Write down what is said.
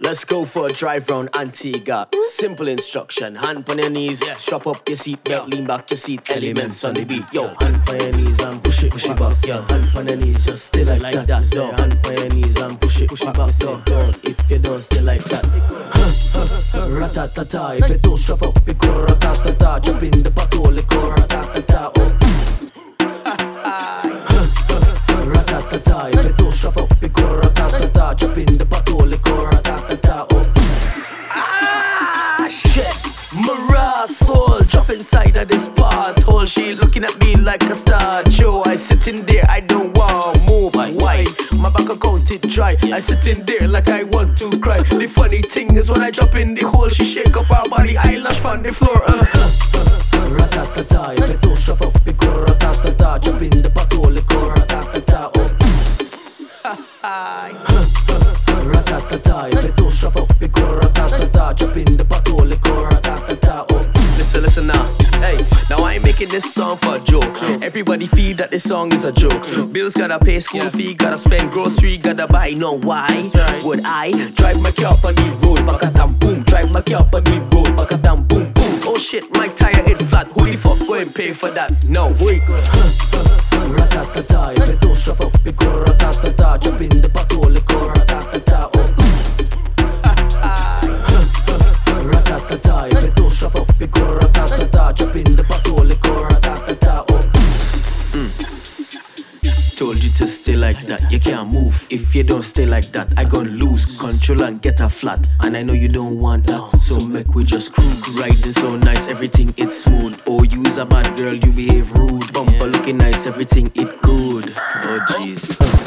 Let's go for a drive round Antigua. Simple instruction. Hand on your knees, strap up your seat belt, lean back your seat, elements on the beat. Yo, hand on your knees and push it, push it back. Yo, hand on your knees, just stay like, like that. Yo, hand on your knees and push it, push it back. Yo, girl, if you don't stay like that. Ratatata, if you don't strap up, it go ratatata. Jump in the patrol, oh, it go ratatata. Oh. ratatata, if you don't strap up, it go ratatata. Jump in soul drop inside of this part hole. She looking at me like a statue. I sitting there, I don't want move. Why? My bank account it dry. I sitting there like I want to cry. The funny thing is when I drop in the hole, she shake up her body, eyelash on the floor. Uh. Ratatata, if you don't strap up, it go ratatata. Jump in the patrol, it go ratatata. Oh. ratatata, if you don't strap up, it go ratatata. Jump in the patrol, making this song for a joke. Everybody feel that this song is a joke. Bills gotta pay school fee, gotta spend grocery, gotta buy. No why would I drive my car up on the road? Damn boom, drive my car up on the road. Damn boom boom. Oh shit, my tire hit flat. Who the fuck go and pay for that? No, wait. Ratatata, if you don't strap up, it go ratatata. Jump in like that, you can't move. If you don't stay like that, I gon' lose control and get a flat. And I know you don't want that, so make we just cruise. Riding so nice, everything it's smooth. Oh, you's a bad girl, you behave rude. Bumper looking nice, everything it good. Oh jeez.